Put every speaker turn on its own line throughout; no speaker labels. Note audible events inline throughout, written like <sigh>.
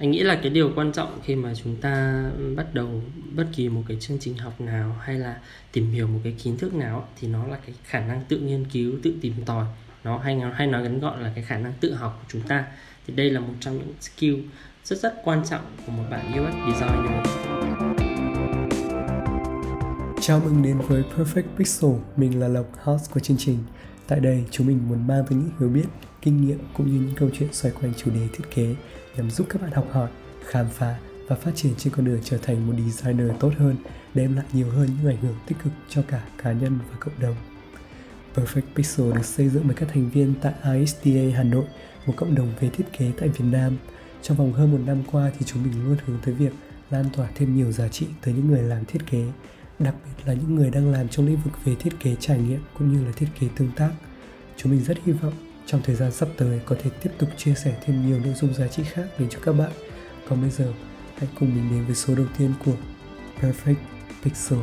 anh nghĩ là cái điều quan trọng khi mà chúng ta bắt đầu bất kỳ một cái chương trình học nào hay là tìm hiểu một cái kiến thức nào thì nó là cái khả năng tự nghiên cứu tự tìm tòi. Nó hay hay nói ngắn gọn là cái khả năng tự học của chúng ta. Thì đây là một trong những skill rất rất quan trọng của một bạn UX designer
Chào mừng đến với Perfect Pixel, mình là Lộc host của chương trình. Tại đây, chúng mình muốn mang tới những hiểu biết, kinh nghiệm cũng như những câu chuyện xoay quanh chủ đề thiết kế nhằm giúp các bạn học hỏi, khám phá và phát triển trên con đường trở thành một designer tốt hơn, đem lại nhiều hơn những ảnh hưởng tích cực cho cả cá nhân và cộng đồng. Perfect Pixel được xây dựng bởi các thành viên tại ISTA Hà Nội, một cộng đồng về thiết kế tại Việt Nam. Trong vòng hơn một năm qua thì chúng mình luôn hướng tới việc lan tỏa thêm nhiều giá trị tới những người làm thiết kế, đặc biệt là những người đang làm trong lĩnh vực về thiết kế trải nghiệm cũng như là thiết kế tương tác. Chúng mình rất hy vọng trong thời gian sắp tới có thể tiếp tục chia sẻ thêm nhiều nội dung giá trị khác đến cho các bạn. Còn bây giờ, hãy cùng mình đến với số đầu tiên của Perfect Pixel.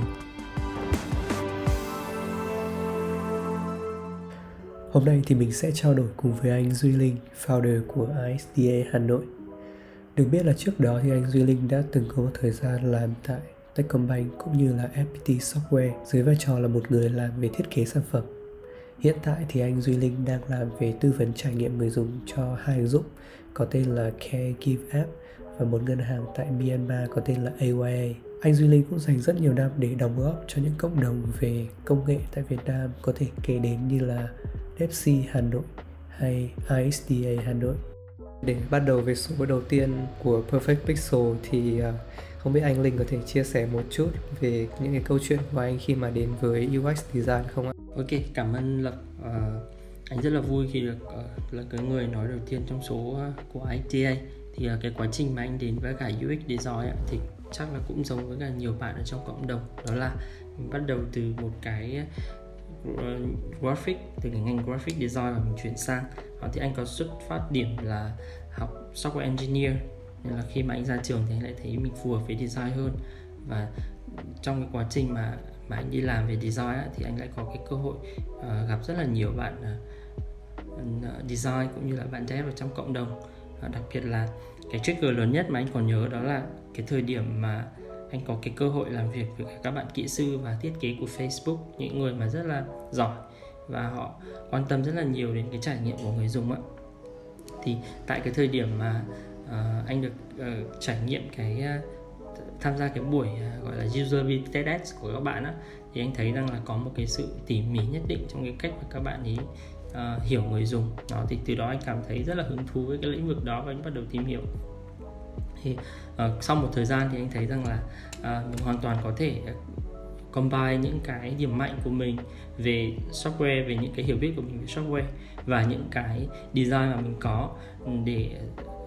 Hôm nay thì mình sẽ trao đổi cùng với anh Duy Linh, founder của ISDA Hà Nội. Được biết là trước đó thì anh Duy Linh đã từng có một thời gian làm tại Techcombank cũng như là FPT Software dưới vai trò là một người làm về thiết kế sản phẩm. Hiện tại thì anh Duy Linh đang làm về tư vấn trải nghiệm người dùng cho hai ứng dụng có tên là Caregive App và một ngân hàng tại Myanmar có tên là AYA. Anh Duy Linh cũng dành rất nhiều năm để đóng góp cho những cộng đồng về công nghệ tại Việt Nam có thể kể đến như là FC Hà Nội hay ISDA Hà Nội. Để bắt đầu với số đầu tiên của Perfect Pixel thì uh, không biết anh Linh có thể chia sẻ một chút về những cái câu chuyện của anh khi mà đến với UX design không ạ?
Ok, cảm ơn Lập. Uh, anh rất là vui khi được uh, là cái người nói đầu tiên trong số uh, của ITA. Thì uh, cái quá trình mà anh đến với cả UX design uh, thì chắc là cũng giống với cả nhiều bạn ở trong cộng đồng. Đó là mình bắt đầu từ một cái uh, graphic từ cái ngành graphic design và mình chuyển sang. Uh, thì anh có xuất phát điểm là học software engineer nên là khi mà anh ra trường thì anh lại thấy mình phù hợp với design hơn. Và trong cái quá trình mà mà anh đi làm về design á, thì anh lại có cái cơ hội uh, gặp rất là nhiều bạn uh, design cũng như là bạn dev ở trong cộng đồng. Uh, đặc biệt là cái trigger lớn nhất mà anh còn nhớ đó là cái thời điểm mà anh có cái cơ hội làm việc với các bạn kỹ sư và thiết kế của Facebook những người mà rất là giỏi và họ quan tâm rất là nhiều đến cái trải nghiệm của người dùng ạ thì tại cái thời điểm mà uh, Ờ, anh được uh, trải nghiệm cái uh, tham gia cái buổi uh, gọi là usability test của các bạn á thì anh thấy rằng là có một cái sự tỉ mỉ nhất định trong cái cách mà các bạn ấy uh, hiểu người dùng. Đó thì từ đó anh cảm thấy rất là hứng thú với cái lĩnh vực đó và anh bắt đầu tìm hiểu. Thì uh, sau một thời gian thì anh thấy rằng là uh, mình hoàn toàn có thể combine những cái điểm mạnh của mình về software về những cái hiểu biết của mình về software và những cái design mà mình có để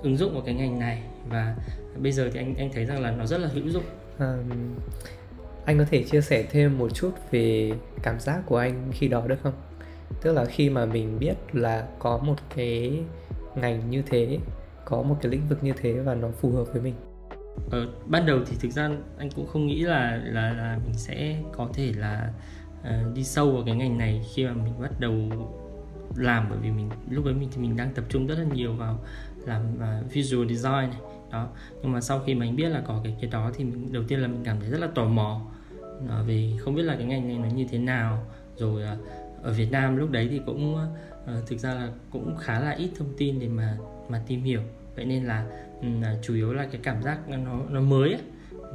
ứng dụng vào cái ngành này và bây giờ thì anh anh thấy rằng là nó rất là hữu dụng. À,
anh có thể chia sẻ thêm một chút về cảm giác của anh khi đó được không? Tức là khi mà mình biết là có một cái ngành như thế có một cái lĩnh vực như thế và nó phù hợp với mình.
Ờ, ban đầu thì thực ra anh cũng không nghĩ là là là mình sẽ có thể là uh, đi sâu vào cái ngành này khi mà mình bắt đầu làm bởi vì mình lúc ấy mình thì mình đang tập trung rất là nhiều vào làm uh, visual design này đó. Nhưng mà sau khi mình biết là có cái cái đó thì mình đầu tiên là mình cảm thấy rất là tò mò uh, vì không biết là cái ngành này nó như thế nào. Rồi uh, ở Việt Nam lúc đấy thì cũng uh, thực ra là cũng khá là ít thông tin để mà mà tìm hiểu. Vậy nên là um, chủ yếu là cái cảm giác nó nó mới ấy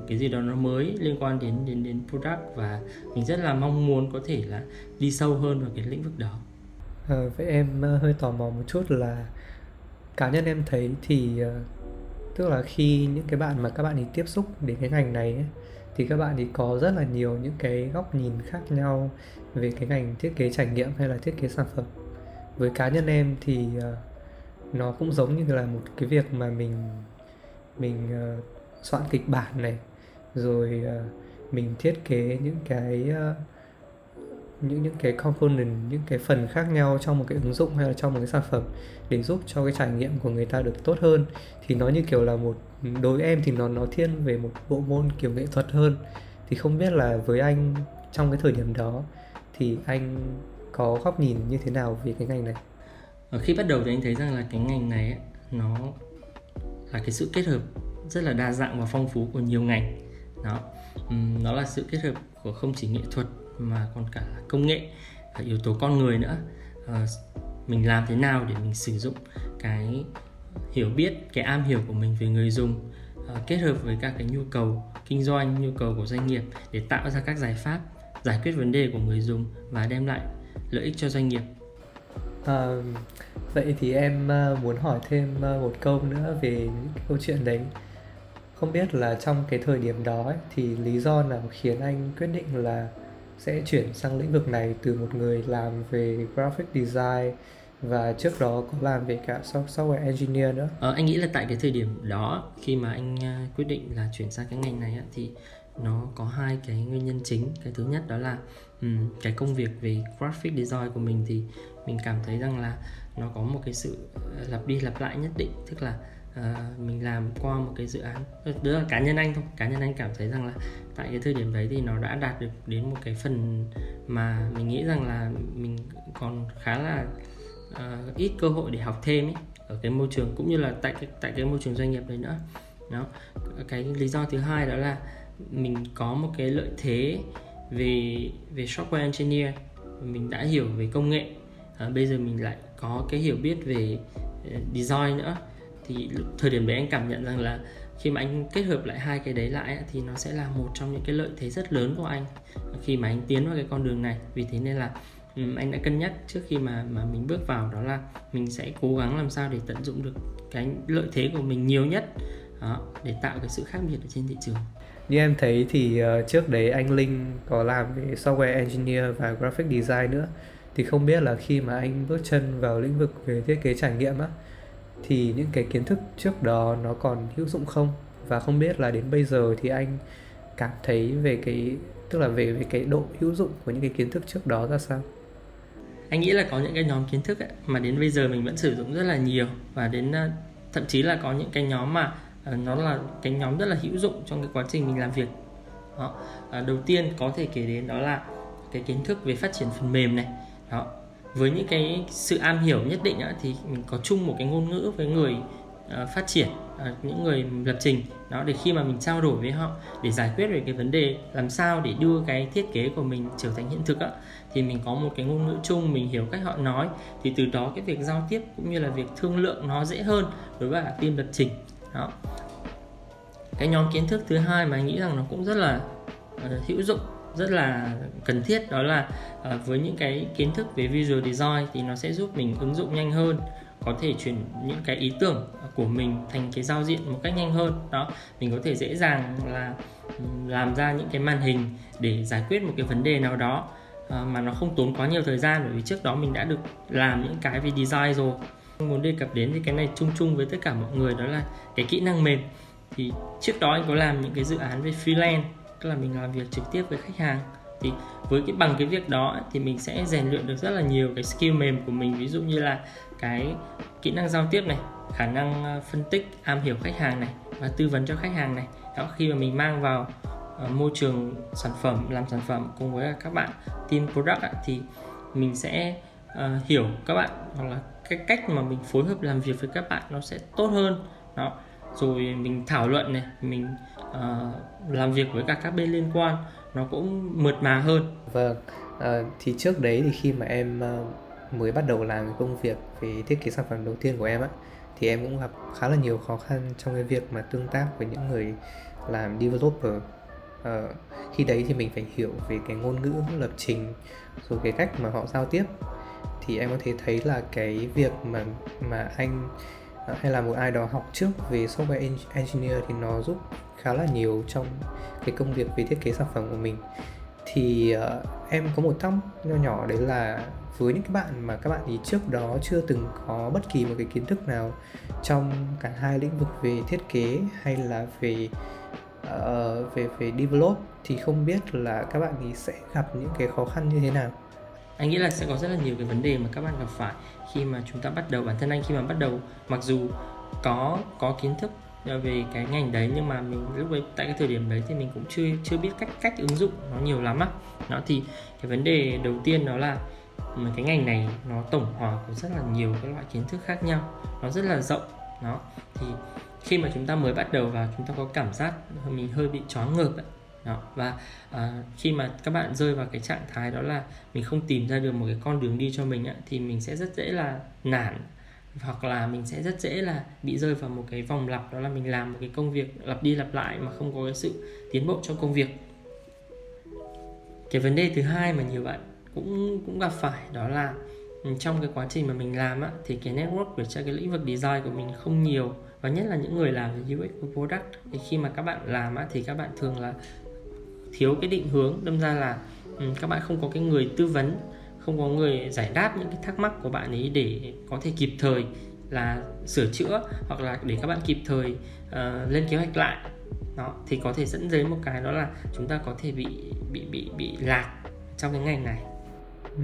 cái gì đó nó mới liên quan đến đến đến product và mình rất là mong muốn có thể là đi sâu hơn vào cái lĩnh vực đó.
À, vậy em ờ, hơi tò mò một chút là cá nhân em thấy thì ờ, tức là khi những cái bạn mà các bạn ấy tiếp xúc đến cái ngành này ấy, thì các bạn ấy có rất là nhiều những cái góc nhìn khác nhau về cái ngành thiết kế trải nghiệm hay là thiết kế sản phẩm. Với cá nhân em thì ờ, nó cũng giống như là một cái việc mà mình mình ờ, soạn kịch bản này rồi mình thiết kế những cái những những cái component những cái phần khác nhau trong một cái ứng dụng hay là trong một cái sản phẩm để giúp cho cái trải nghiệm của người ta được tốt hơn. Thì nó như kiểu là một đối với em thì nó nó thiên về một bộ môn kiểu nghệ thuật hơn. Thì không biết là với anh trong cái thời điểm đó thì anh có góc nhìn như thế nào về cái ngành này?
Ờ, khi bắt đầu thì anh thấy rằng là cái ngành này ấy, nó là cái sự kết hợp rất là đa dạng và phong phú của nhiều ngành. Đó. Nó là sự kết hợp của không chỉ nghệ thuật mà còn cả là công nghệ và yếu tố con người nữa. Ờ, mình làm thế nào để mình sử dụng cái hiểu biết cái am hiểu của mình về người dùng ờ, kết hợp với các cái nhu cầu kinh doanh nhu cầu của doanh nghiệp để tạo ra các giải pháp giải quyết vấn đề của người dùng và đem lại lợi ích cho doanh nghiệp.
À, vậy thì em muốn hỏi thêm một câu nữa về những câu chuyện đấy. Không biết là trong cái thời điểm đó ấy, thì lý do nào khiến anh quyết định là sẽ chuyển sang lĩnh vực này từ một người làm về graphic design và trước đó có làm về cả software engineer nữa.
Ờ, anh nghĩ là tại cái thời điểm đó khi mà anh à, quyết định là chuyển sang cái ngành này thì nó có hai cái nguyên nhân chính. Cái thứ nhất đó là um, cái công việc về graphic design của mình thì mình cảm thấy rằng là nó có một cái sự ờ, lặp đi lặp lại nhất định, tức là À, mình làm qua một cái dự án. Ờ, đó là cá nhân anh thôi. Cá nhân anh cảm thấy rằng là tại cái thời điểm đấy thì nó đã đạt được đến một cái phần mà mình nghĩ rằng là mình còn khá là uh, ít cơ hội để học thêm ấy ở cái môi trường cũng như là tại cái tại cái môi trường doanh nghiệp đấy nữa. Đó. Cái lý do thứ hai đó là mình có một cái lợi thế về về software engineer. Mình đã hiểu về công nghệ. À, bây giờ mình lại có cái hiểu biết về design nữa thì thời điểm đấy anh cảm nhận rằng là khi mà anh kết hợp lại hai cái đấy lại thì nó sẽ là một trong những cái lợi thế rất lớn của anh khi mà anh tiến vào cái con đường này. Vì thế nên là anh đã cân nhắc trước khi mà mà mình bước vào đó là mình sẽ cố gắng làm sao để tận dụng được cái lợi thế của mình nhiều nhất đó, để tạo cái sự khác biệt ở trên thị trường.
Như em thấy thì ờ, trước đấy anh Linh có làm về software engineer và graphic design nữa. Thì không biết là khi mà anh bước chân vào lĩnh vực về thiết kế trải nghiệm á thì những cái kiến thức trước đó nó còn hữu dụng không? Và không biết là đến bây giờ thì anh cảm thấy về cái tức là về về cái độ hữu dụng của những cái kiến thức trước đó ra sao?
Anh nghĩ là có những cái nhóm kiến thức ấy, mà đến bây giờ mình vẫn sử dụng rất là nhiều và đến ờ, thậm chí là có những cái nhóm mà ờ, nó là cái nhóm rất là hữu dụng trong cái quá trình mình làm việc. Đó. Ờ, đầu tiên có thể kể đến đó là cái kiến thức về phát triển phần mềm này. Đó với những cái sự am hiểu nhất định á, thì mình có chung một cái ngôn ngữ với người uh, phát triển uh, những người lập trình đó để khi mà mình trao đổi với họ để giải quyết về cái vấn đề làm sao để đưa cái thiết kế của mình trở thành hiện thực á, thì mình có một cái ngôn ngữ chung mình hiểu cách họ nói thì từ đó cái việc giao tiếp cũng như là việc thương lượng nó dễ hơn đối với cả team lập trình đó. Cái nhóm kiến thức thứ hai mà anh nghĩ rằng nó cũng rất là uh, hữu dụng rất là cần thiết đó là uh, với những cái kiến thức về visual design thì nó sẽ giúp mình ứng dụng nhanh hơn có thể chuyển những cái ý tưởng của mình thành cái giao diện một cách nhanh hơn. Đó mình có thể dễ dàng là làm ra những cái màn hình để giải quyết một cái vấn đề nào đó uh, mà nó không tốn quá nhiều thời gian bởi vì trước đó mình đã được làm những cái về design rồi. Muốn đề cập đến thì cái này chung chung với tất cả mọi người đó là cái kỹ năng mềm. Thì trước đó anh có làm những cái dự án về freelance tức là mình làm việc trực tiếp với khách hàng. Thì với cái bằng cái việc đó thì mình sẽ rèn luyện được rất là nhiều cái skill mềm của mình. Ví dụ như là cái kỹ năng giao tiếp này khả năng ờ, phân tích am hiểu khách hàng này và tư vấn cho khách hàng này. Đó khi mà mình mang vào ờ, môi trường sản phẩm làm sản phẩm cùng với các bạn team product thì mình sẽ uh, hiểu các bạn hoặc là cái cách mà mình phối hợp làm việc với các bạn nó sẽ tốt hơn. Đó rồi mình thảo luận này mình uh, làm việc với cả các bên liên quan nó cũng mượt mà hơn.
Vâng uh, thì trước đấy thì khi mà em uh, mới bắt đầu làm công việc về thiết kế sản phẩm đầu tiên của em á thì em cũng gặp khá là nhiều khó khăn trong cái việc mà tương tác với những người làm developer. Uh, khi đấy thì mình phải hiểu về cái ngôn ngữ lập trình rồi cái cách mà họ giao tiếp. Thì em có thể thấy là cái việc mà mà anh hay là một ai đó học trước về software engineer thì nó giúp khá là nhiều trong cái công việc về thiết kế sản phẩm của mình. Thì uh, em có một thắc nho nhỏ đấy là với những cái bạn mà các bạn ý trước đó chưa từng có bất kỳ một cái kiến thức nào trong cả hai lĩnh vực về thiết kế hay là về uh, về về develop thì không biết là các bạn ý sẽ gặp những cái khó khăn như thế nào?
Anh nghĩ là sẽ có rất là nhiều cái vấn đề mà các bạn gặp phải khi mà chúng ta bắt đầu, bản thân anh khi mà bắt đầu, mặc dù có có kiến thức ờ, về cái ngành đấy, nhưng mà mình lúc ấy, tại cái thời điểm đấy thì mình cũng chưa chưa biết cách cách ứng dụng nó nhiều lắm á nó thì cái vấn đề đầu tiên đó là mà cái ngành này nó tổng hòa của rất là nhiều các loại kiến thức khác nhau, nó rất là rộng nó thì khi mà chúng ta mới bắt đầu vào chúng ta có cảm giác mình hơi bị choáng ngợp ấy. Đó. và à, khi mà các bạn rơi vào cái trạng thái đó là mình không tìm ra được một cái con đường đi cho mình á, thì mình sẽ rất dễ là nản hoặc là mình sẽ rất dễ là bị rơi vào một cái vòng lặp đó là mình làm một cái công việc lặp đi lặp lại mà không có cái sự tiến bộ trong công việc cái vấn đề thứ hai mà nhiều bạn cũng cũng gặp phải đó là trong cái quá trình mà mình làm á thì cái network về cho cái lĩnh vực design của mình không nhiều và nhất là những người làm về UX của product thì khi mà các bạn làm á thì các bạn thường là thiếu cái định hướng đâm ra là um, các bạn không có cái người tư vấn không có người giải đáp những cái thắc mắc của bạn ấy để có thể kịp thời là sửa chữa hoặc là để các bạn kịp thời uh, lên kế hoạch lại. Đó thì có thể dẫn đến một cái đó là chúng ta có thể bị bị bị bị lạc trong cái ngành này.
Ừ.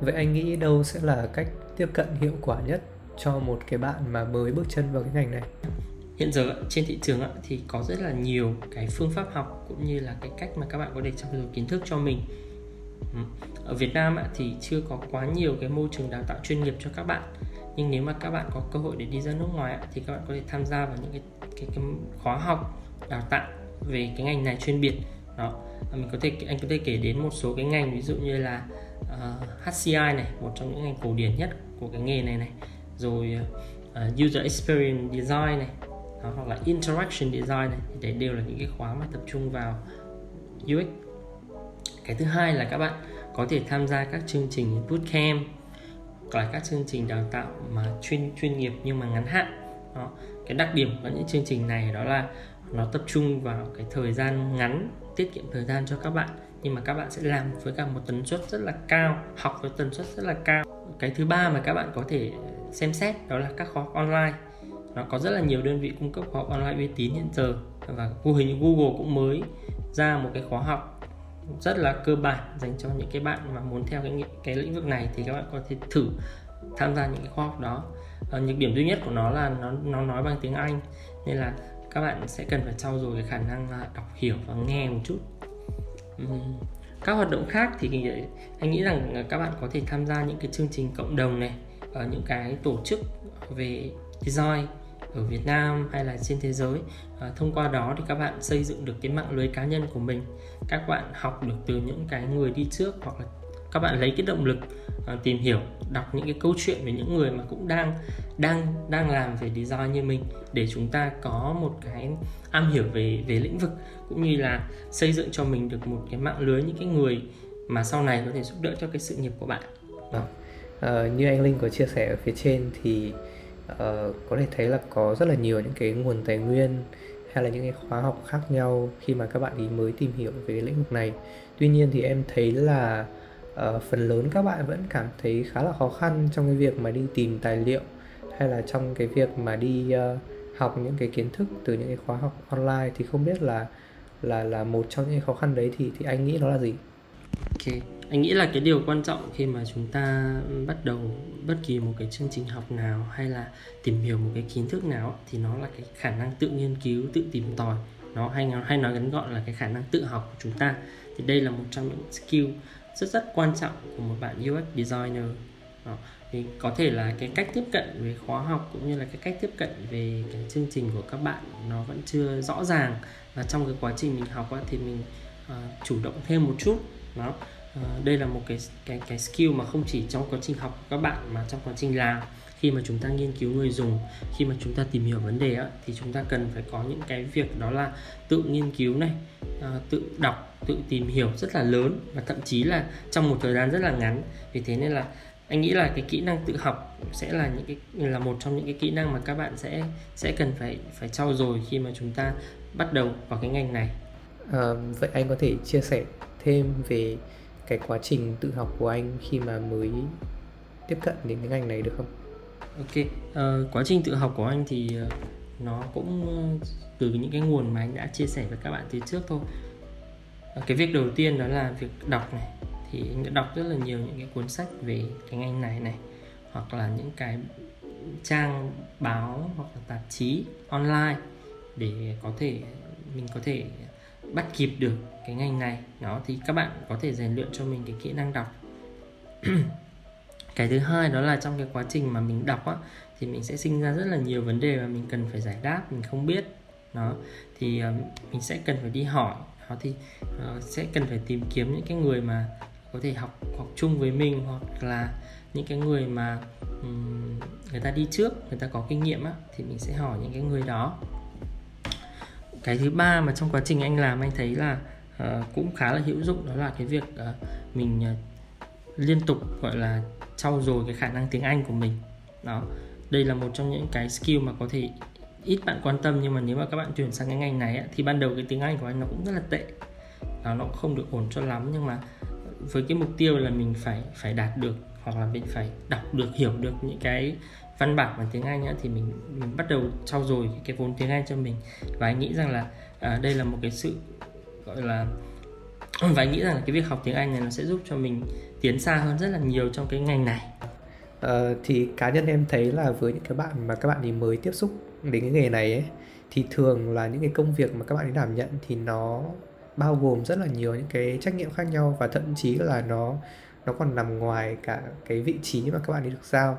vậy anh nghĩ đâu sẽ là cách tiếp cận hiệu quả nhất cho một cái bạn mà mới bước chân vào cái ngành này?
Hiện giờ trên thị trường thì có rất là nhiều cái phương pháp học cũng như là cái cách mà các bạn có thể trau dồi kiến thức cho mình. Ở Việt Nam thì chưa có quá nhiều cái môi trường đào tạo chuyên nghiệp cho các bạn. Nhưng nếu mà các bạn có cơ hội để đi ra nước ngoài thì các bạn có thể tham gia vào những cái cái, cái khóa học đào tạo về cái ngành này chuyên biệt. Đó mình có thể anh có thể kể đến một số cái ngành ví dụ như là ờ, uh, HCI này một trong những ngành cổ điển nhất của cái nghề này này. Rồi uh, user experience design này đó, hoặc là interaction design này thì đấy đều là những cái khóa mà tập trung vào UX cái thứ hai là các bạn có thể tham gia các chương trình bootcamp hoặc là các chương trình đào tạo mà chuyên chuyên nghiệp nhưng mà ngắn hạn. Đó. cái đặc điểm của những chương trình này đó là nó tập trung vào cái thời gian ngắn tiết kiệm thời gian cho các bạn nhưng mà các bạn sẽ làm với cả một tần suất rất là cao học với tần suất rất là cao. Cái thứ ba mà các bạn có thể xem xét đó là các khóa online nó có rất là nhiều đơn vị cung cấp khóa online uy tín hiện giờ. Và hình Google cũng mới ra một cái khóa học rất là cơ bản dành cho những cái bạn mà muốn theo cái cái lĩnh vực này thì các bạn có thể thử tham gia những cái khóa học đó. À, nhược điểm duy nhất của nó là nó nó nói bằng tiếng Anh nên là các bạn sẽ cần phải trau dồi cái khả năng đọc hiểu và nghe một chút. Các hoạt động khác thì anh nghĩ rằng các bạn có thể tham gia những cái chương trình cộng đồng này ở những cái tổ chức về design ở Việt Nam hay là trên thế giới. À, thông qua đó thì các bạn xây dựng được cái mạng lưới cá nhân của mình. Các bạn học được từ những cái người đi trước hoặc là các bạn lấy cái động lực à, tìm hiểu đọc những cái câu chuyện về những người mà cũng đang đang đang làm về design như mình để chúng ta có một cái am hiểu về về lĩnh vực cũng như là xây dựng cho mình được một cái mạng lưới những cái người mà sau này có thể giúp đỡ cho cái sự nghiệp của bạn.
À, như anh Linh có chia sẻ ở phía trên thì uh, có thể thấy là có rất là nhiều những cái nguồn tài nguyên hay là những cái khóa học khác nhau khi mà các bạn ý mới tìm hiểu về cái lĩnh vực này tuy nhiên thì em thấy là uh, phần lớn các bạn vẫn cảm thấy khá là khó khăn trong cái việc mà đi tìm tài liệu hay là trong cái việc mà đi uh, học những cái kiến thức từ những cái khóa học online thì không biết là là là một trong những khó khăn đấy thì thì anh nghĩ nó là gì?
Ok, anh nghĩ là cái điều quan trọng khi mà chúng ta bắt đầu bất kỳ một cái chương trình học nào hay là tìm hiểu một cái kiến thức nào thì nó là cái khả năng tự nghiên cứu, tự tìm tòi. Nó hay hay nói ngắn gọn là cái khả năng tự học của chúng ta. Thì đây là một trong những skill rất rất quan trọng của một bạn UX designer. Đó. thì có thể là cái cách tiếp cận về khóa học cũng như là cái cách tiếp cận về cái chương trình của các bạn nó vẫn chưa rõ ràng. Và trong cái quá trình mình học thì mình uh, chủ động thêm một chút. Đó. Ờ, đây là một cái cái cái skill mà không chỉ trong quá trình học các bạn mà trong quá trình làm. Khi mà chúng ta nghiên cứu người dùng khi mà chúng ta tìm hiểu vấn đề á, thì chúng ta cần phải có những cái việc đó là tự nghiên cứu này ờ, tự đọc tự tìm hiểu rất là lớn và thậm chí là trong một thời gian rất là ngắn. Vì thế nên là anh nghĩ là cái kỹ năng tự học sẽ là những cái là một trong những cái kỹ năng mà các bạn sẽ sẽ cần phải phải trau dồi khi mà chúng ta bắt đầu vào cái ngành này.
À, vậy anh có thể chia sẻ thêm về cái quá trình tự học của anh khi mà mới tiếp cận đến cái ngành này được không?
Ok, uh, quá trình tự học của anh thì uh, nó cũng ờ, từ những cái nguồn mà anh đã chia sẻ với các bạn từ trước thôi. Uh, cái việc đầu tiên đó là việc đọc này, thì anh đã đọc rất là nhiều những cái cuốn sách về cái ngành này này, hoặc là những cái trang báo hoặc là tạp chí online để có thể mình có thể bắt kịp được cái ngành này. Đó thì các bạn có thể rèn luyện cho mình cái kỹ năng đọc. <clears throat> Cái thứ hai đó là trong cái quá trình mà mình đọc á thì mình sẽ sinh ra rất là nhiều vấn đề mà mình cần phải giải đáp mình không biết. Đó thì uh, mình sẽ cần phải đi hỏi. Đó thì uh, sẽ cần phải tìm kiếm những cái người mà có thể học học chung với mình hoặc là những cái người mà um, người ta đi trước người ta có kinh nghiệm á thì mình sẽ hỏi những cái người đó. Cái thứ ba mà trong quá trình anh làm anh thấy là uh, cũng khá là hữu dụng đó là cái việc uh, mình uh, liên tục gọi là trau dồi cái khả năng tiếng Anh của mình. Đó đây là một trong những cái skill mà có thể ít bạn quan tâm nhưng mà nếu mà các bạn chuyển sang cái ngành này ấy, thì ban đầu cái tiếng Anh của anh nó cũng rất là tệ. Đó, nó không được ổn cho lắm nhưng mà với cái mục tiêu là mình phải phải đạt được hoặc là mình phải đọc được hiểu được những cái văn bản bằng tiếng Anh ấy, thì mình mình bắt đầu trau dồi cái, cái vốn tiếng Anh cho mình. Và anh nghĩ rằng là à, đây là một cái sự gọi là và anh nghĩ rằng là cái việc học tiếng Anh này nó sẽ giúp cho mình tiến xa hơn rất là nhiều trong cái ngành này.
Ờ, thì cá nhân em thấy là với những cái bạn mà các bạn ấy mới tiếp xúc đến cái nghề này ấy thì thường là những cái công việc mà các bạn ấy đảm nhận thì nó bao gồm rất là nhiều những cái trách nhiệm khác nhau và thậm chí là nó nó còn nằm ngoài cả cái vị trí mà các bạn ấy được giao.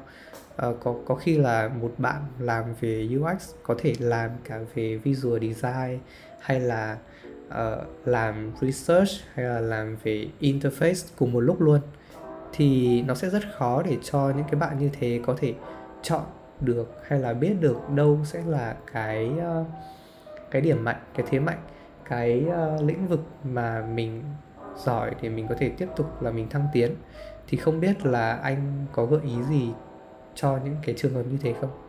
À, có có khi là một bạn làm về UX có thể làm cả về visual design hay là uh, làm research hay là làm về interface cùng một lúc luôn thì nó sẽ rất khó để cho những cái bạn như thế có thể chọn được hay là biết được đâu sẽ là cái uh, cái điểm mạnh cái thế mạnh cái uh, lĩnh vực mà mình giỏi để mình có thể tiếp tục là mình thăng tiến thì không biết là anh có gợi ý gì cho những cái trường hợp như thế không?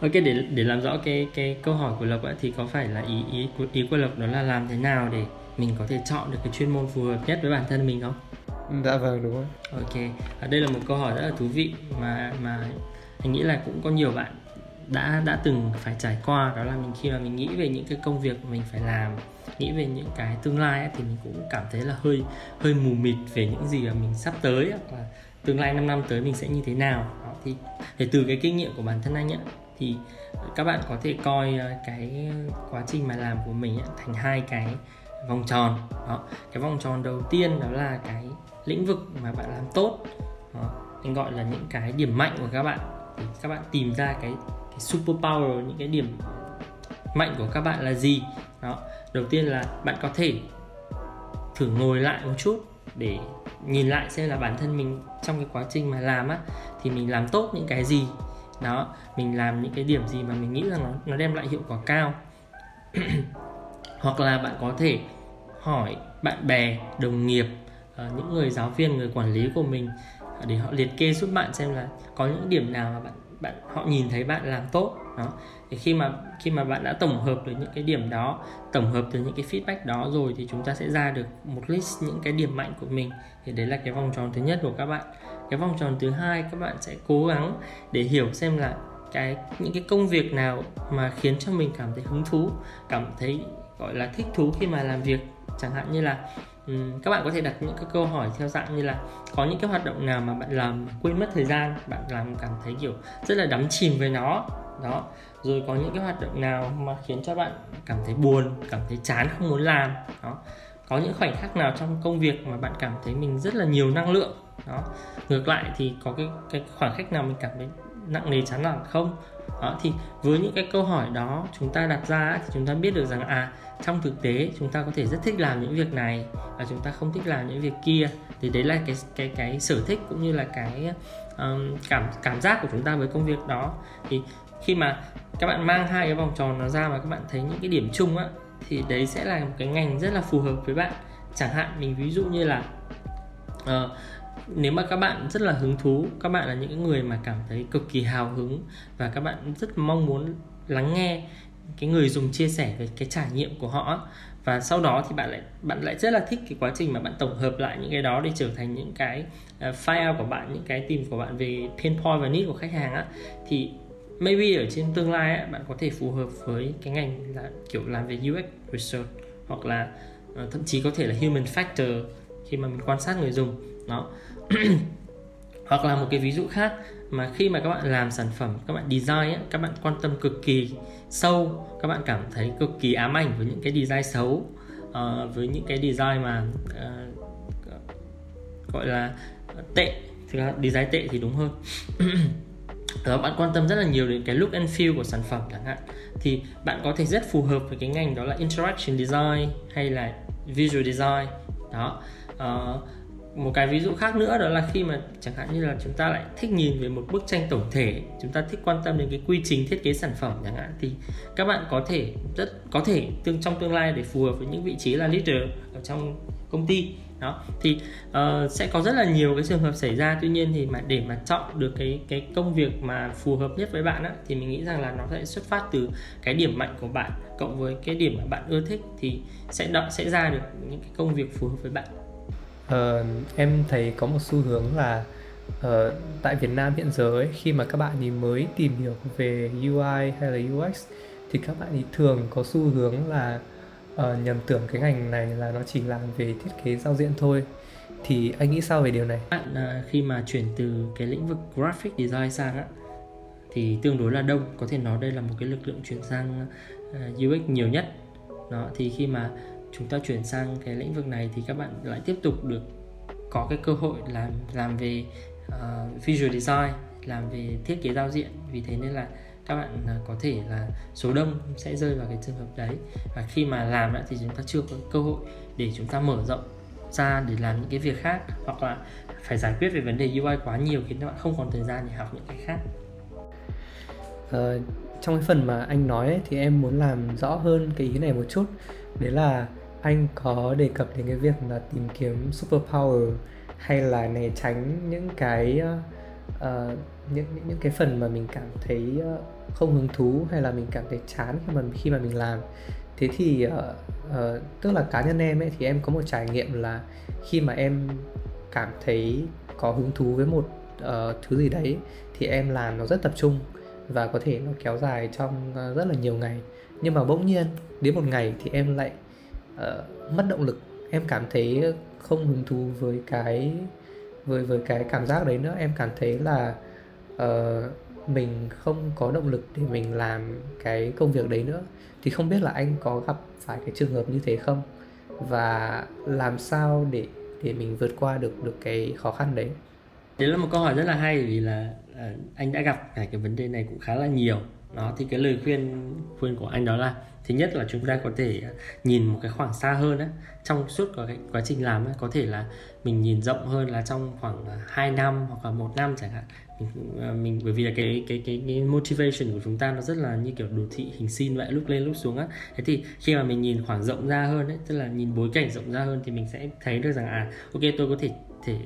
Ok để để làm rõ cái cái câu hỏi của Lộc ấy, thì có phải là ý ý ý của Lộc đó là làm thế nào để mình có thể chọn được cái chuyên môn phù hợp nhất với bản thân mình không?
Dạ vâng đúng rồi.
Ok, ở đây là một câu hỏi rất là thú vị mà mà anh nghĩ là cũng có nhiều bạn đã đã từng phải trải qua đó là mình khi mà mình nghĩ về những cái công việc mình phải làm nghĩ về những cái tương lai ấy, thì mình cũng cảm thấy là hơi hơi mù mịt về những gì mà mình sắp tới hoặc là tương lai 5 năm tới mình sẽ như thế nào đó, thì để từ cái kinh nghiệm của bản thân anh ấy, thì các bạn có thể coi ờ, cái quá trình mà làm của mình thành hai cái vòng tròn. Đó cái vòng tròn đầu tiên đó là cái lĩnh vực mà bạn làm tốt. Đó, anh gọi là những cái điểm mạnh của các bạn. Thì các bạn tìm ra cái cái super power những cái điểm mạnh của các bạn là gì? Đó đầu tiên là bạn có thể thử ngồi lại một chút để nhìn lại xem là bản thân mình trong cái quá trình mà làm á thì mình làm tốt những cái gì đó mình làm những cái điểm gì mà mình nghĩ rằng nó, nó đem lại hiệu quả cao. <clears throat> Hoặc là bạn có thể hỏi bạn bè đồng nghiệp ờ, những người giáo viên người quản lý của mình ờ, để họ liệt kê giúp bạn xem là có những điểm nào mà bạn bạn họ nhìn thấy bạn làm tốt. Đó. Thì khi mà khi mà bạn đã tổng hợp được những cái điểm đó tổng hợp từ những cái feedback đó rồi thì chúng ta sẽ ra được một list những cái điểm mạnh của mình. Thì đấy là cái vòng tròn thứ nhất của các bạn cái vòng tròn thứ hai các bạn sẽ cố gắng để hiểu xem là cái những cái công việc nào mà khiến cho mình cảm thấy hứng thú cảm thấy gọi là thích thú khi mà làm việc. Chẳng hạn như là um, các bạn có thể đặt những cái câu hỏi theo dạng như là có những cái hoạt động nào mà bạn làm quên mất thời gian bạn làm cảm thấy kiểu rất là đắm chìm với nó. Đó. Rồi có những cái hoạt động nào mà khiến cho bạn cảm thấy buồn cảm thấy chán không muốn làm. Đó. Có những khoảnh khắc nào trong công việc mà bạn cảm thấy mình rất là nhiều năng lượng? Đó. Ngược lại thì có cái cái khoảng cách nào mình cảm thấy nặng nề chán nản không? Đó, thì với những cái câu hỏi đó chúng ta đặt ra thì chúng ta biết được rằng à trong thực tế chúng ta có thể rất thích làm những việc này và chúng ta không thích làm những việc kia. Thì đấy là cái cái cái sở thích cũng như là cái um, cảm cảm giác của chúng ta với công việc đó. Thì khi mà các bạn mang hai cái vòng tròn nó ra mà các bạn thấy những cái điểm chung á thì đấy sẽ là một cái ngành rất là phù hợp với bạn. Chẳng hạn mình ví dụ như là uh, nếu mà các bạn rất là hứng thú các bạn là những người mà cảm thấy cực kỳ hào hứng và các bạn rất mong muốn lắng nghe cái người dùng chia sẻ về cái trải nghiệm của họ và sau đó thì bạn lại bạn lại rất là thích cái quá trình mà bạn tổng hợp lại những cái đó để trở thành những cái ờ, file của bạn những cái tìm của bạn về pain point và need của khách hàng á thì maybe ở trên tương lai á, bạn có thể phù hợp với cái ngành là kiểu làm về UX research hoặc là ờ, thậm chí có thể là human factor khi mà mình quan sát người dùng đó. <clears throat> hoặc là một cái ví dụ khác mà khi mà các bạn làm sản phẩm các bạn design ấy, các bạn quan tâm cực kỳ sâu các bạn cảm thấy cực kỳ ám ảnh với những cái design xấu uh, với những cái design mà uh, gọi là tệ thực ra design tệ thì đúng hơn. Đó <clears throat> ờ, bạn quan tâm rất là nhiều đến cái look and feel của sản phẩm chẳng hạn. Thì bạn có thể rất phù hợp với cái ngành đó là interaction design hay là visual design. Đó uh, một cái ví dụ khác nữa đó là khi mà chẳng hạn như là chúng ta lại thích nhìn về một bức tranh tổng thể chúng ta thích quan tâm đến cái quy trình thiết kế sản phẩm chẳng hạn thì các bạn có thể rất có thể tương trong tương lai để phù hợp với những vị trí là leader ở trong công ty. Đó thì uh, sẽ có rất là nhiều cái trường hợp xảy ra. Tuy nhiên thì mà để mà chọn được cái cái công việc mà phù hợp nhất với bạn á, thì mình nghĩ rằng là nó sẽ xuất phát từ cái điểm mạnh của bạn cộng với cái điểm mà bạn ưa thích thì sẽ đọc sẽ ra được những cái công việc phù hợp với bạn
uh, em thấy có một xu hướng là uh, tại Việt Nam hiện giờ ấy, khi mà các bạn thì mới tìm hiểu về UI hay là UX thì các bạn thì thường có xu hướng là uh, nhầm tưởng cái ngành này là nó chỉ làm về thiết kế giao diện thôi. Thì anh nghĩ sao về điều này?
Bạn uh, khi mà chuyển từ cái lĩnh vực graphic design sang á thì tương đối là đông. Có thể nói đây là một cái lực lượng chuyển sang uh, UX nhiều nhất. Đó thì khi mà chúng ta chuyển sang cái lĩnh vực này thì các bạn lại tiếp tục được có cái cơ hội làm làm về uh, visual design làm về thiết kế giao diện. Vì thế nên là các bạn ờ, có thể là số đông sẽ rơi vào cái trường hợp đấy. Và khi mà làm thì chúng ta chưa có cơ hội để chúng ta mở rộng ra để làm những cái việc khác hoặc là phải giải quyết về vấn đề UI quá nhiều khiến các bạn không còn thời gian để học những cái khác.
Ờ, trong cái phần mà anh nói ấy, thì em muốn làm rõ hơn cái ý này một chút. Đấy là anh có đề cập đến cái việc là tìm kiếm superpower hay là né tránh những cái uh, những, những những cái phần mà mình cảm thấy ờ, không hứng thú hay là mình cảm thấy chán khi mà khi mà mình làm. Thế thì uh, uh, tức là cá nhân em ấy thì em có một trải nghiệm là khi mà em cảm thấy có hứng thú với một uh, thứ gì đấy thì em làm nó rất tập trung và có thể nó kéo dài trong uh, rất là nhiều ngày. Nhưng mà bỗng nhiên đến một ngày thì em lại uh, mất động lực. Em cảm thấy không hứng thú với cái với với cái cảm giác đấy nữa. Em cảm thấy là uh, mình không có động lực để mình làm cái công việc đấy nữa. Thì không biết là anh có gặp phải cái trường hợp như thế không? Và làm sao để để mình vượt qua được được cái khó khăn đấy?
Đấy là một câu hỏi rất là hay vì là uh, anh đã gặp cái cái vấn đề này cũng khá là nhiều đó thì cái lời khuyên khuyên của anh đó là thứ nhất là chúng ta có thể nhìn một cái khoảng xa hơn á. Trong suốt cái quá trình làm ấy, có thể là mình nhìn rộng hơn là trong khoảng à, 2 năm hoặc là một năm chẳng hạn. Mình, à, mình bởi vì là cái cái cái cái motivation của chúng ta nó rất là như kiểu đồ thị hình sin vậy lúc lên lúc xuống á. Thế thì khi mà mình nhìn khoảng rộng ra hơn ấy tức là nhìn bối cảnh rộng ra hơn thì mình sẽ thấy được rằng à ok tôi có thể thể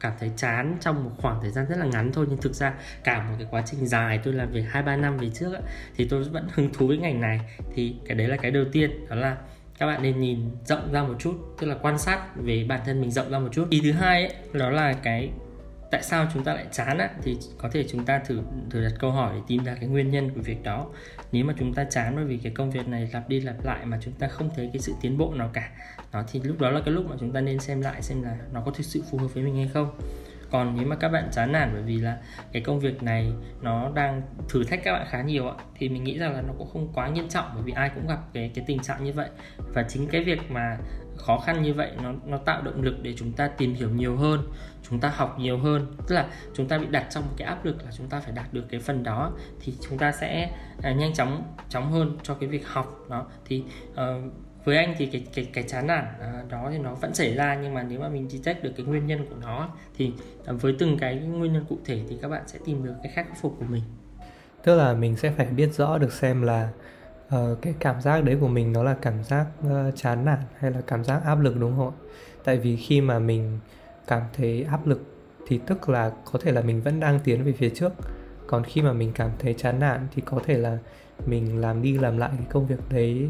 cảm thấy chán trong một khoảng thời gian rất là ngắn thôi. Nhưng thực ra cả một cái quá trình dài tôi làm việc hai ba năm về trước ấy, thì tôi vẫn hứng thú với ngành này. Thì cái đấy là cái đầu tiên đó là các bạn nên nhìn rộng ra một chút tức là quan sát về bản thân mình rộng ra một chút. Ý thứ hai ấy, đó là cái tại sao chúng ta lại chán á thì có thể chúng ta thử thử đặt câu hỏi để tìm ra cái nguyên nhân của việc đó. Nếu mà chúng ta chán bởi vì cái công việc này lặp đi lặp lại mà chúng ta không thấy cái sự tiến bộ nào cả đó thì lúc đó là cái lúc mà chúng ta nên xem lại xem là nó có thực sự phù hợp với mình hay không. Còn nếu mà các bạn chán nản bởi vì là cái công việc này nó đang thử thách các bạn khá nhiều ạ thì mình nghĩ rằng là nó cũng không quá nghiêm trọng bởi vì ai cũng gặp cái cái tình trạng như vậy. Và chính cái việc mà khó khăn như vậy nó nó tạo động lực để chúng ta tìm hiểu nhiều hơn chúng ta học nhiều hơn. Tức là chúng ta bị đặt trong một cái áp lực là chúng ta phải đạt được cái phần đó thì chúng ta sẽ uh, nhanh chóng chóng hơn cho cái việc học. Đó thì uh, với anh thì cái cái cái chán nản à, đó thì nó vẫn xảy ra nhưng mà nếu mà mình detect được cái nguyên nhân của nó thì à, với từng cái nguyên nhân cụ thể thì các bạn sẽ tìm được cái khắc phục của mình.
Tức là mình sẽ phải biết rõ được xem là uh, cái cảm giác đấy của mình nó là cảm giác uh, chán nản hay là cảm giác áp lực đúng không tại vì khi mà mình cảm thấy áp lực thì tức là có thể là mình vẫn đang tiến về phía trước còn khi mà mình cảm thấy chán nản thì có thể là mình làm đi làm lại cái công việc đấy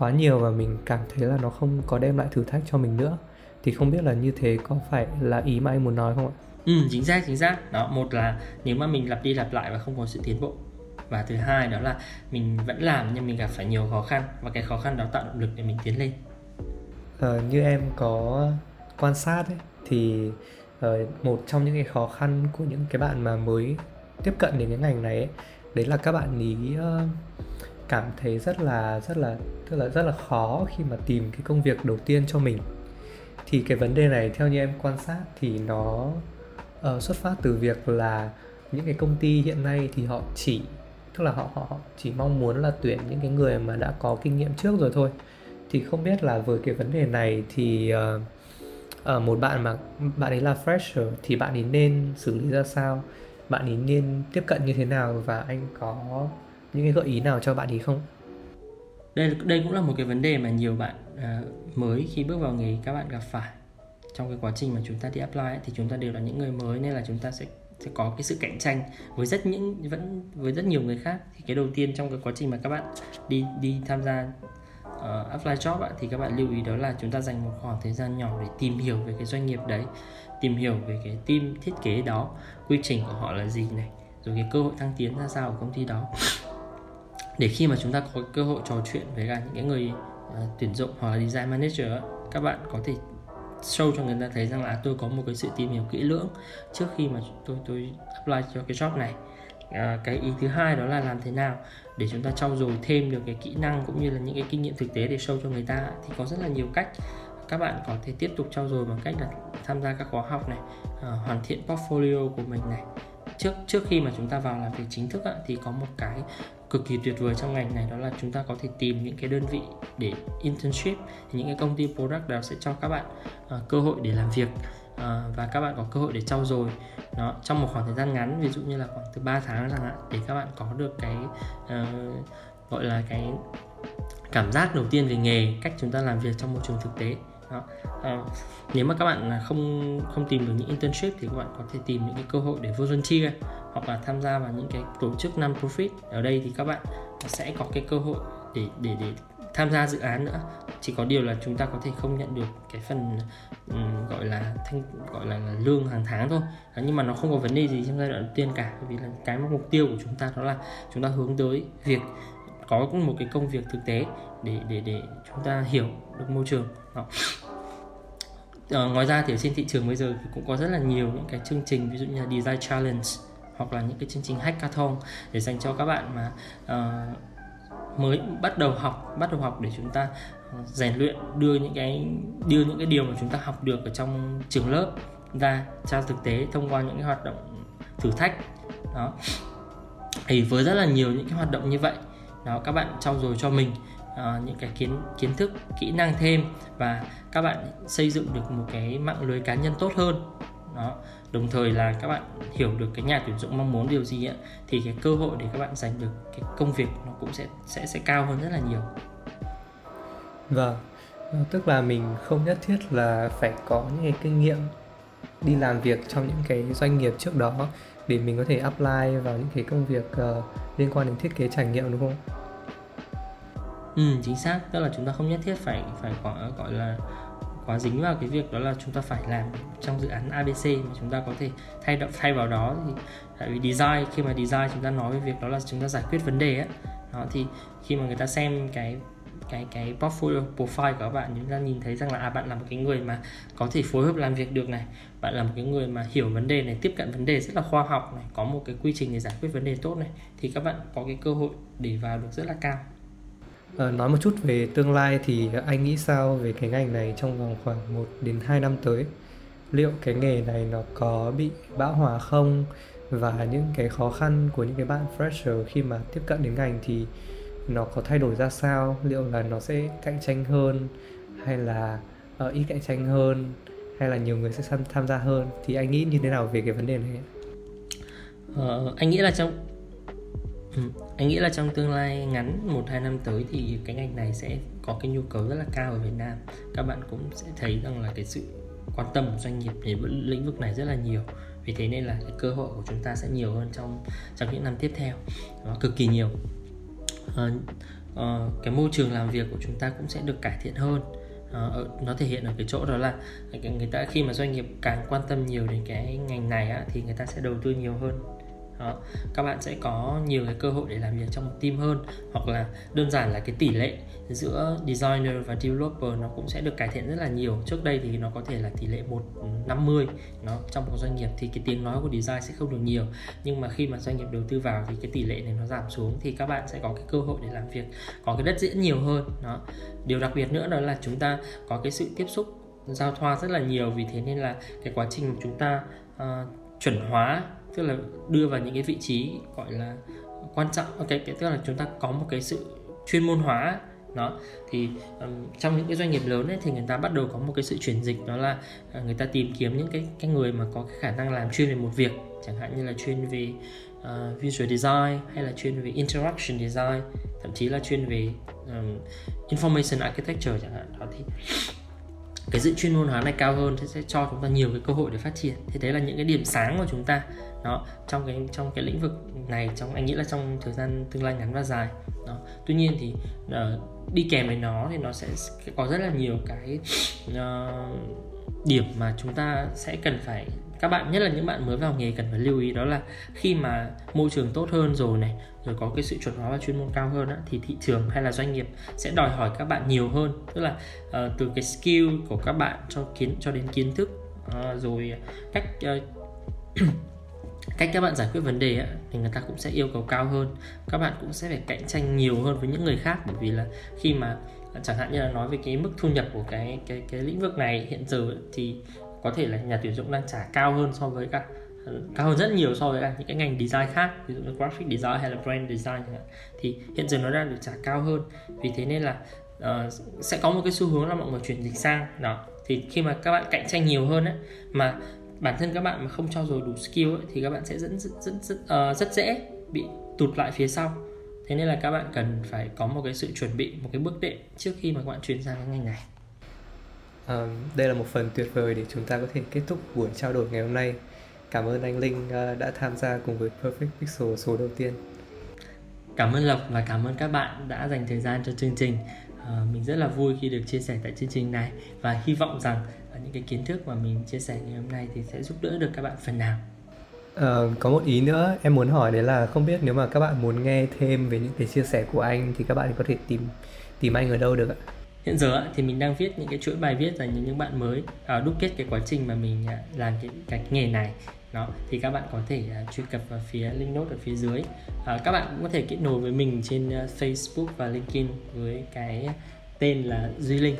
quá nhiều và mình cảm thấy là nó không có đem lại thử thách cho mình nữa. Thì không biết là như thế có phải là ý mà anh muốn nói không ạ?
Ừ chính xác chính xác. Đó một là nếu mà mình lặp đi lặp lại và không có sự tiến bộ. Và thứ hai đó là mình vẫn làm nhưng mình gặp phải nhiều khó khăn và cái khó khăn đó tạo động lực để mình tiến lên.
Ờ, như em có quan sát ấy, thì uh, một trong những cái khó khăn của những cái bạn mà mới tiếp cận đến cái ngành này ấy, đấy là các bạn ý uh, cảm thấy rất là rất là tức là rất là khó khi mà tìm cái công việc đầu tiên cho mình. Thì cái vấn đề này theo như em quan sát thì nó uh, xuất phát từ việc là những cái công ty hiện nay thì họ chỉ tức là họ họ họ chỉ mong muốn là tuyển những cái người mà đã có kinh nghiệm trước rồi thôi. Thì không biết là với cái vấn đề này thì uh, uh, một bạn mà bạn ấy là fresher thì bạn ấy nên xử lý ra sao? Bạn ấy nên tiếp cận như thế nào? Và anh có những cái gợi ý nào cho bạn ý không?
Đây đây cũng là một cái vấn đề mà nhiều bạn uh, mới khi bước vào nghề các bạn gặp phải. Trong cái quá trình mà chúng ta đi apply ấy, thì chúng ta đều là những người mới nên là chúng ta sẽ sẽ có cái sự cạnh tranh với rất những vẫn với rất nhiều người khác. Thì cái đầu tiên trong cái quá trình mà các bạn đi đi tham gia uh, apply job ấy, thì các bạn lưu ý đó là chúng ta dành một khoảng thời gian nhỏ để tìm hiểu về cái doanh nghiệp đấy tìm hiểu về cái team thiết kế đó quy trình của họ là gì này rồi cái cơ hội thăng tiến ra sao ở công ty đó để khi mà chúng ta có cơ hội trò chuyện với cả những cái người uh, tuyển dụng hoặc là design manager các bạn có thể show cho người ta thấy rằng là tôi có một cái sự tìm hiểu kỹ lưỡng trước khi mà tôi tôi apply cho cái job này. À, cái ý thứ hai đó là làm thế nào để chúng ta trau dồi thêm được cái kỹ năng cũng như là những cái kinh nghiệm thực tế để show cho người ta thì có rất là nhiều cách. Các bạn có thể tiếp tục trau dồi bằng cách là tham gia các khóa học này à, hoàn thiện portfolio của mình này trước trước khi mà chúng ta vào làm việc chính thức á, thì có một cái cực kỳ tuyệt vời trong ngành này đó là chúng ta có thể tìm những cái đơn vị để internship những cái công ty product đó sẽ cho các bạn uh, cơ hội để làm việc uh, và các bạn có cơ hội để trau dồi nó trong một khoảng thời gian ngắn ví dụ như là khoảng từ 3 tháng chẳng hạn để các bạn có được cái uh, gọi là cái cảm giác đầu tiên về nghề cách chúng ta làm việc trong môi trường thực tế đó. À, nếu mà các bạn không không tìm được những internship thì các bạn có thể tìm những cái cơ hội để volunteer hoặc là tham gia vào những cái tổ chức non profit ở đây thì các bạn sẽ có cái cơ hội để để để tham gia dự án nữa. Chỉ có điều là chúng ta có thể không nhận được cái phần um, gọi là thanh gọi là, là lương hàng tháng thôi. À, nhưng mà nó không có vấn đề gì trong giai đoạn đầu tiên cả bởi vì là cái mục tiêu của chúng ta đó là chúng ta hướng tới việc có một cái công việc thực tế để để để chúng ta hiểu được môi trường. Đó. À, ngoài ra thì ở trên thị trường bây giờ thì cũng có rất là nhiều những cái chương trình ví dụ như là design challenge hoặc là những cái chương trình hackathon để dành cho các bạn mà uh, mới bắt đầu học bắt đầu học để chúng ta ờ, rèn luyện đưa những cái đưa những cái điều mà chúng ta học được ở trong trường lớp ra cho thực tế thông qua những cái hoạt động thử thách. Đó. Thì với rất là nhiều những cái hoạt động như vậy đó các bạn trau dồi cho mình uh, những cái kiến kiến thức kỹ năng thêm và các bạn xây dựng được một cái mạng lưới cá nhân tốt hơn. Đó đồng thời là các bạn hiểu được cái nhà tuyển dụng mong muốn điều gì ấy, thì cái cơ hội để các bạn giành được cái công việc nó cũng sẽ sẽ sẽ cao hơn rất là nhiều.
Vâng tức là mình không nhất thiết là phải có những cái kinh nghiệm đi làm việc trong những cái doanh nghiệp trước đó để mình có thể apply vào những cái công việc uh, liên quan đến thiết kế trải nghiệm đúng không?
Ừ chính xác tức là chúng ta không nhất thiết phải phải gọi gọi là quá dính vào cái việc đó là chúng ta phải làm trong dự án ABC mà chúng ta có thể thay động thay vào đó thì tại vì design khi mà design chúng ta nói về việc đó là chúng ta giải quyết vấn đề á đó thì khi mà người ta xem cái cái cái portfolio profile của các bạn. Chúng ta nhìn thấy rằng là à bạn là một cái người mà có thể phối hợp làm việc được này. Bạn là một cái người mà hiểu vấn đề này tiếp cận vấn đề rất là khoa học này có một cái quy trình để giải quyết vấn đề tốt này thì các bạn có cái cơ hội để vào được rất là cao.
À, nói một chút về tương lai thì anh nghĩ sao về cái ngành này trong vòng khoảng 1 đến 2 năm tới? Liệu cái nghề này nó có bị bão hòa không? Và những cái khó khăn của những cái bạn fresher khi mà tiếp cận đến ngành thì nó có thay đổi ra sao? Liệu là nó sẽ cạnh tranh hơn hay là uh, ít cạnh tranh hơn hay là nhiều người sẽ tham gia hơn? Thì anh nghĩ như thế nào về cái vấn đề này
ờ, anh nghĩ là trong ừ, anh nghĩ là trong tương lai ngắn một hai năm tới thì cái ngành này sẽ có cái nhu cầu rất là cao ở Việt Nam. Các bạn cũng sẽ thấy rằng là cái sự quan tâm của doanh nghiệp đến lĩnh vực này rất là nhiều. Vì thế nên là cái cơ hội của chúng ta sẽ nhiều hơn trong trong những năm tiếp theo. Nó cực kỳ nhiều uh, cái môi trường làm việc của chúng ta cũng sẽ được cải thiện hơn. Uh, nó thể hiện ở cái chỗ đó là người ta khi mà doanh nghiệp càng quan tâm nhiều đến cái ngành này á, thì người ta sẽ đầu tư nhiều hơn đó. các bạn sẽ có nhiều cái cơ hội để làm việc trong một team hơn hoặc là đơn giản là cái tỷ lệ giữa designer và developer nó cũng sẽ được cải thiện rất là nhiều. Trước đây thì nó có thể là tỷ lệ 150 ừ, nó trong một doanh nghiệp thì cái tiếng nói của design sẽ không được nhiều. Nhưng mà khi mà doanh nghiệp đầu tư vào thì cái tỷ lệ này nó giảm xuống thì các bạn sẽ có cái cơ hội để làm việc có cái đất diễn nhiều hơn. Đó. Điều đặc biệt nữa đó là chúng ta có cái sự tiếp xúc giao thoa rất là nhiều. Vì thế nên là cái quá trình chúng ta uh, chuẩn hóa tức là đưa vào những cái vị trí gọi là quan trọng. Ok cái tức là chúng ta có một cái sự chuyên môn hóa. Đó thì um, trong những cái doanh nghiệp lớn ấy, thì người ta bắt đầu có một cái sự chuyển dịch. Đó là uh, người ta tìm kiếm những cái cái người mà có cái khả năng làm chuyên về một việc. Chẳng hạn như là chuyên về uh, visual design hay là chuyên về interaction design thậm chí là chuyên về um, information architecture chẳng hạn. Đó thì cái sự chuyên môn hóa này cao hơn sẽ cho chúng ta nhiều cái cơ hội để phát triển. Thì đấy là những cái điểm sáng của chúng ta. Đó trong cái trong cái lĩnh vực này trong anh nghĩ là trong thời gian tương lai ngắn và dài. Đó tuy nhiên thì uh, đi kèm với nó thì nó sẽ có rất là nhiều cái uh, điểm mà chúng ta sẽ cần phải các bạn nhất là những bạn mới vào nghề cần phải lưu ý đó là khi mà môi trường tốt hơn rồi này rồi có cái sự chuẩn hóa và chuyên môn cao hơn á, thì thị trường hay là doanh nghiệp sẽ đòi hỏi các bạn nhiều hơn. Tức là uh, từ cái skill của các bạn cho kiến cho đến kiến thức uh, rồi cách uh, <clears throat> cách các bạn giải quyết vấn đề ấy, thì người ta cũng sẽ yêu cầu cao hơn. Các bạn cũng sẽ phải cạnh tranh nhiều hơn với những người khác bởi vì là khi mà chẳng hạn như là nói về cái mức thu nhập của cái cái cái lĩnh vực này hiện giờ thì có thể là nhà tuyển dụng đang trả cao hơn so với các cao hơn rất nhiều so với những cái ngành design khác ví dụ như graphic design hay là brand design thì hiện giờ nó đang được trả cao hơn. Vì thế nên là uh, sẽ có một cái xu hướng là mọi người chuyển dịch sang. Đó. Thì khi mà các bạn cạnh tranh nhiều hơn ấy mà bản thân các bạn mà không cho dồi đủ skill ấy, thì các bạn sẽ dẫn rất rất rất, uh, rất dễ bị tụt lại phía sau. Thế nên là các bạn cần phải có một cái sự chuẩn bị một cái bước đệm trước khi mà các bạn chuyển sang cái ngành này
à, đây là một phần tuyệt vời để chúng ta có thể kết thúc buổi trao đổi ngày hôm nay. Cảm ơn anh Linh uh, đã tham gia cùng với Perfect Pixel số đầu tiên.
Cảm ơn Lộc và cảm ơn các bạn đã dành thời gian cho chương trình. À, mình rất là vui khi được chia sẻ tại chương trình này và hy vọng rằng những cái kiến thức mà mình chia sẻ ngày hôm nay thì sẽ giúp đỡ được các bạn phần nào.
À, có một ý nữa em muốn hỏi đấy là không biết nếu mà các bạn muốn nghe thêm về những cái chia sẻ của anh thì các bạn có thể tìm tìm anh ở đâu được ạ?
Hiện giờ thì mình đang viết những cái chuỗi bài viết dành cho những bạn mới à, đúc kết cái quá trình mà mình à, làm cái, cái nghề này. Đó thì các bạn có thể uh, truy cập vào phía link note ở phía dưới. Uh, các bạn cũng có thể kết nối với mình trên uh, Facebook và LinkedIn với cái tên là Duy Linh.